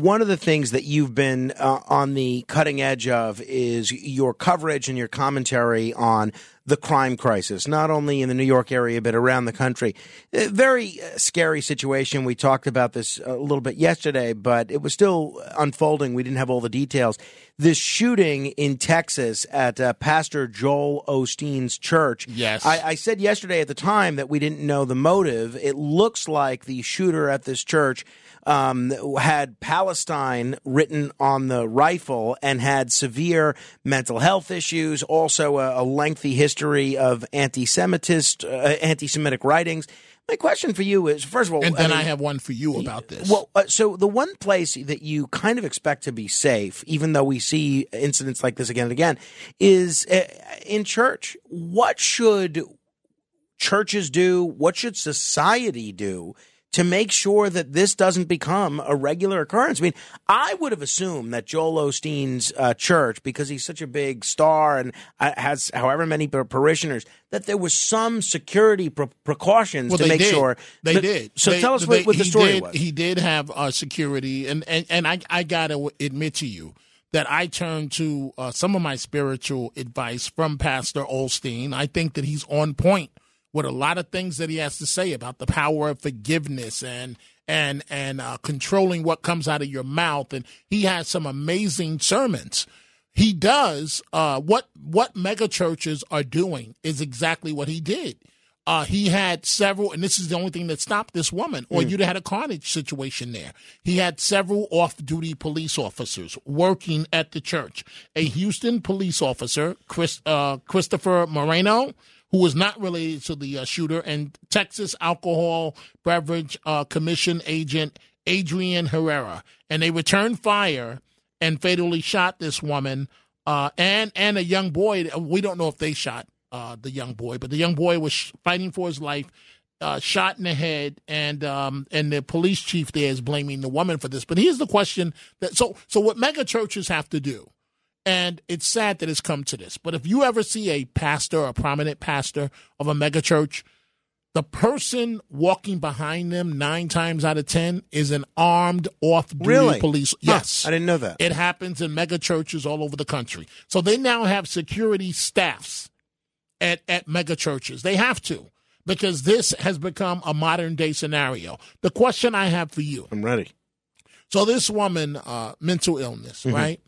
One of the things that you've been uh, on the cutting edge of is your coverage and your commentary on the crime crisis, not only in the New York area, but around the country. A very uh, scary situation. We talked about this a little bit yesterday, but it was still unfolding. We didn't have all the details. This shooting in Texas at uh, Pastor Joel Osteen's church. Yes. I, I said yesterday at the time that we didn't know the motive. It looks like the shooter at this church um, had Palestine written on the rifle and had severe mental health issues, also a, a lengthy history of anti-Semitist, uh, anti-Semitic writings. My question for you is: First of all, and then I, mean, I have one for you about this. Well, uh, so the one place that you kind of expect to be safe, even though we see incidents like this again and again, is uh, in church. What should churches do? What should society do? To make sure that this doesn't become a regular occurrence. I mean, I would have assumed that Joel Osteen's uh, church, because he's such a big star and uh, has however many parishioners, that there was some security pre- precautions well, to make did. sure. They but, did. So they, tell us they, what, what the story did, was. He did have uh, security, and, and, and I, I got to admit to you that I turned to uh, some of my spiritual advice from Pastor Osteen. I think that he's on point with a lot of things that he has to say about the power of forgiveness and and and uh, controlling what comes out of your mouth. And he has some amazing sermons. He does uh, what what mega churches are doing is exactly what he did. Uh, he had several, and this is the only thing that stopped this woman, or mm. you'd have had a carnage situation there. He had several off duty police officers working at the church. A Houston police officer, Chris, uh, Christopher Moreno, who was not related to the uh, shooter, and Texas Alcohol Beverage uh, Commission agent Adrian Herrera. And they returned fire and fatally shot this woman uh, and and a young boy. We don't know if they shot uh, the young boy, but the young boy was fighting for his life. Uh, shot in the head, and um, and the police chief there is blaming the woman for this. But here's the question: that so so what mega churches have to do and it's sad that it's come to this. But if you ever see a pastor, a prominent pastor of a megachurch, the person walking behind them nine times out of ten is an armed off-duty really? police. Yes, huh, I didn't know that. It happens in megachurches all over the country. So they now have security staffs at at megachurches. They have to because this has become a modern day scenario. The question I have for you, I'm ready. So this woman, uh, mental illness, mm-hmm. right?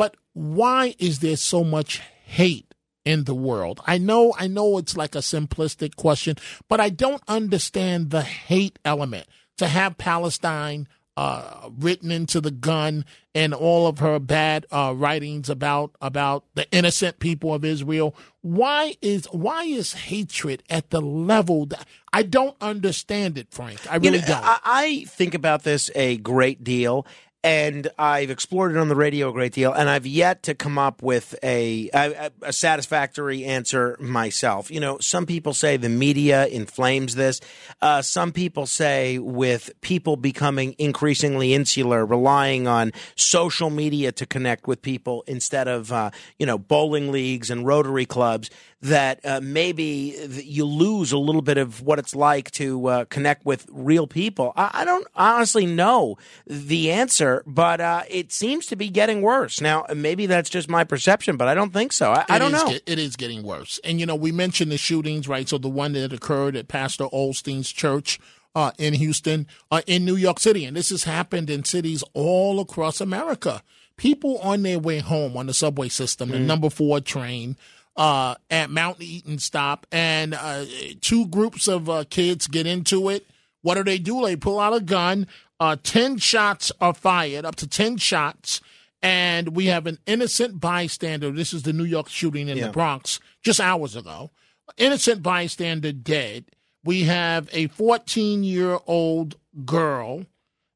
But why is there so much hate in the world? I know, I know it's like a simplistic question, but I don't understand the hate element to have Palestine uh, written into the gun and all of her bad uh, writings about about the innocent people of Israel. Why is why is hatred at the level that I don't understand it, Frank? I really you know, don't. I, I think about this a great deal, and I've explored it on the radio a great deal, and I've yet to come up with a, a, a satisfactory answer myself. You know, some people say the media inflames this. Uh, some people say with people becoming increasingly insular, relying on social media to connect with people instead of uh, you know bowling leagues and Rotary clubs that uh, maybe you lose a little bit of what it's like to uh, connect with real people. I, I, don't honestly know the answer, but uh, it seems to be getting worse. Now, maybe that's just my perception, but I don't think so. I, I don't know. It is getting worse. And, you know, we mentioned the shootings, right? So the one that occurred at Pastor Osteen's church. Uh, in Houston, uh, in New York City. And this has happened in cities all across America. People on their way home on the subway system, mm. the number four train, uh, at Mount Eden stop, and uh, two groups of uh, kids get into it. What do they do? They pull out a gun. Uh, 10 shots are fired, up to 10 shots. And we have an innocent bystander. This is the New York shooting in yeah. the Bronx just hours ago. Innocent bystander dead. We have a 14 year old girl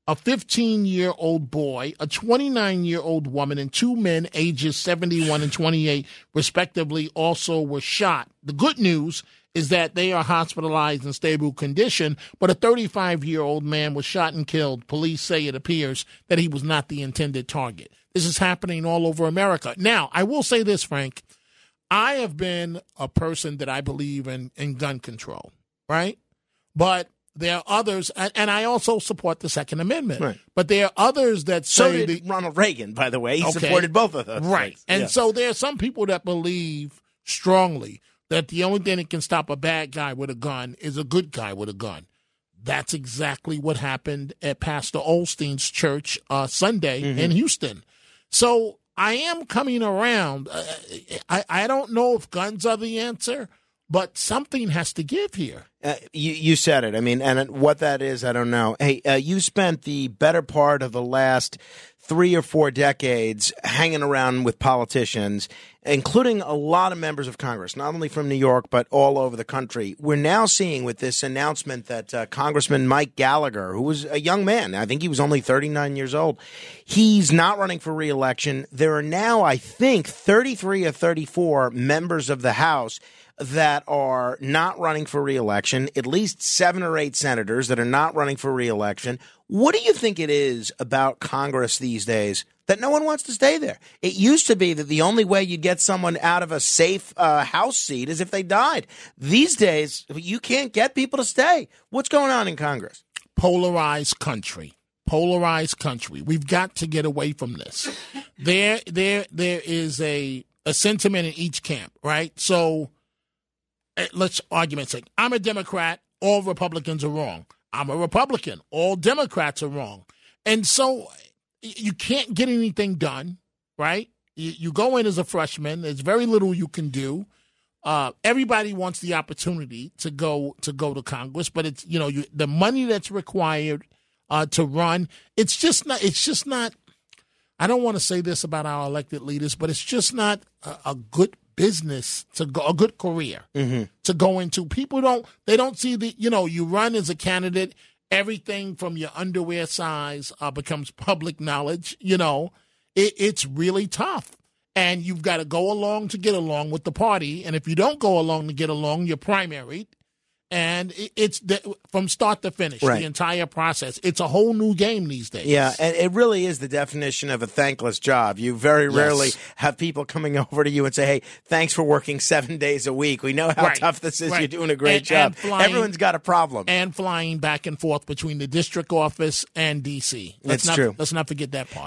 a 15 year old boy, a 29 year old woman, and two men ages 71 and 28, respectively, also were shot. The good news is that they are hospitalized in stable condition, but a 35 year old man was shot and killed. Police say it appears that he was not the intended target. This is happening all over America. Now, I will say this, Frank. I have been a person that I believe in, in gun control, right? But there are others, and, I also support the Second Amendment. Right. But there are others that So say did the, Ronald Reagan, by the way. He Okay. supported both of those. Right. things. And Yeah. so there are some people that believe strongly that the only thing that can stop a bad guy with a gun is a good guy with a gun. That's exactly what happened at Pastor Osteen's church uh, Sunday Mm-hmm. in Houston. So I am coming around. Uh, I, I don't know if guns are the answer, but something has to give here. Uh, you, you said it. I mean, and what that is, I don't know. Hey, uh, you spent the better part of the last three or four decades hanging around with politicians, including a lot of members of Congress, not only from New York, but all over the country. We're now seeing with this announcement that uh, Congressman Mike Gallagher, who was a young man, I think he was only 39 years old, he's not running for reelection. There are now, I think, 33 or 34 members of the House that are not running for reelection, at least seven or eight senators that are not running for reelection. What do you think it is about Congress these days that no one wants to stay there? It used to be that the only way you'd get someone out of a safe uh, House seat is if they died. These days, you can't get people to stay. What's going on in Congress? polarized country. Polarized country. We've got to get away from this. There, there, there is a a sentiment in each camp, right? So, let's argument sake. I'm a Democrat. All Republicans are wrong. I'm a Republican. All Democrats are wrong. And so, you can't get anything done, right? You, you go in as a freshman. There's very little you can do. Uh, everybody wants the opportunity to go to go to Congress, but it's you know you, the money that's required uh, to run. It's just not. It's just not. I don't want to say this about our elected leaders, but it's just not a, a good business to go, a good career to go into. People don't. They don't see the. You know, you run as a candidate. Everything from your underwear size uh, becomes public knowledge. You know, it, it's really tough and you've got to go along to get along with the party. And if you don't go along to get along, you're primaried. And it's the, from start to finish, Right. the entire process. It's a whole new game these days. Yeah, and it really is the definition of a thankless job. You very rarely have people coming over to you and say, "Hey, thanks for working seven days a week. We know how Right, tough this is. right. You're doing a great And- job." and flying- Everyone's got a problem. And flying back and forth between the district office and D.C. Let's It's not, true. Let's not forget that part.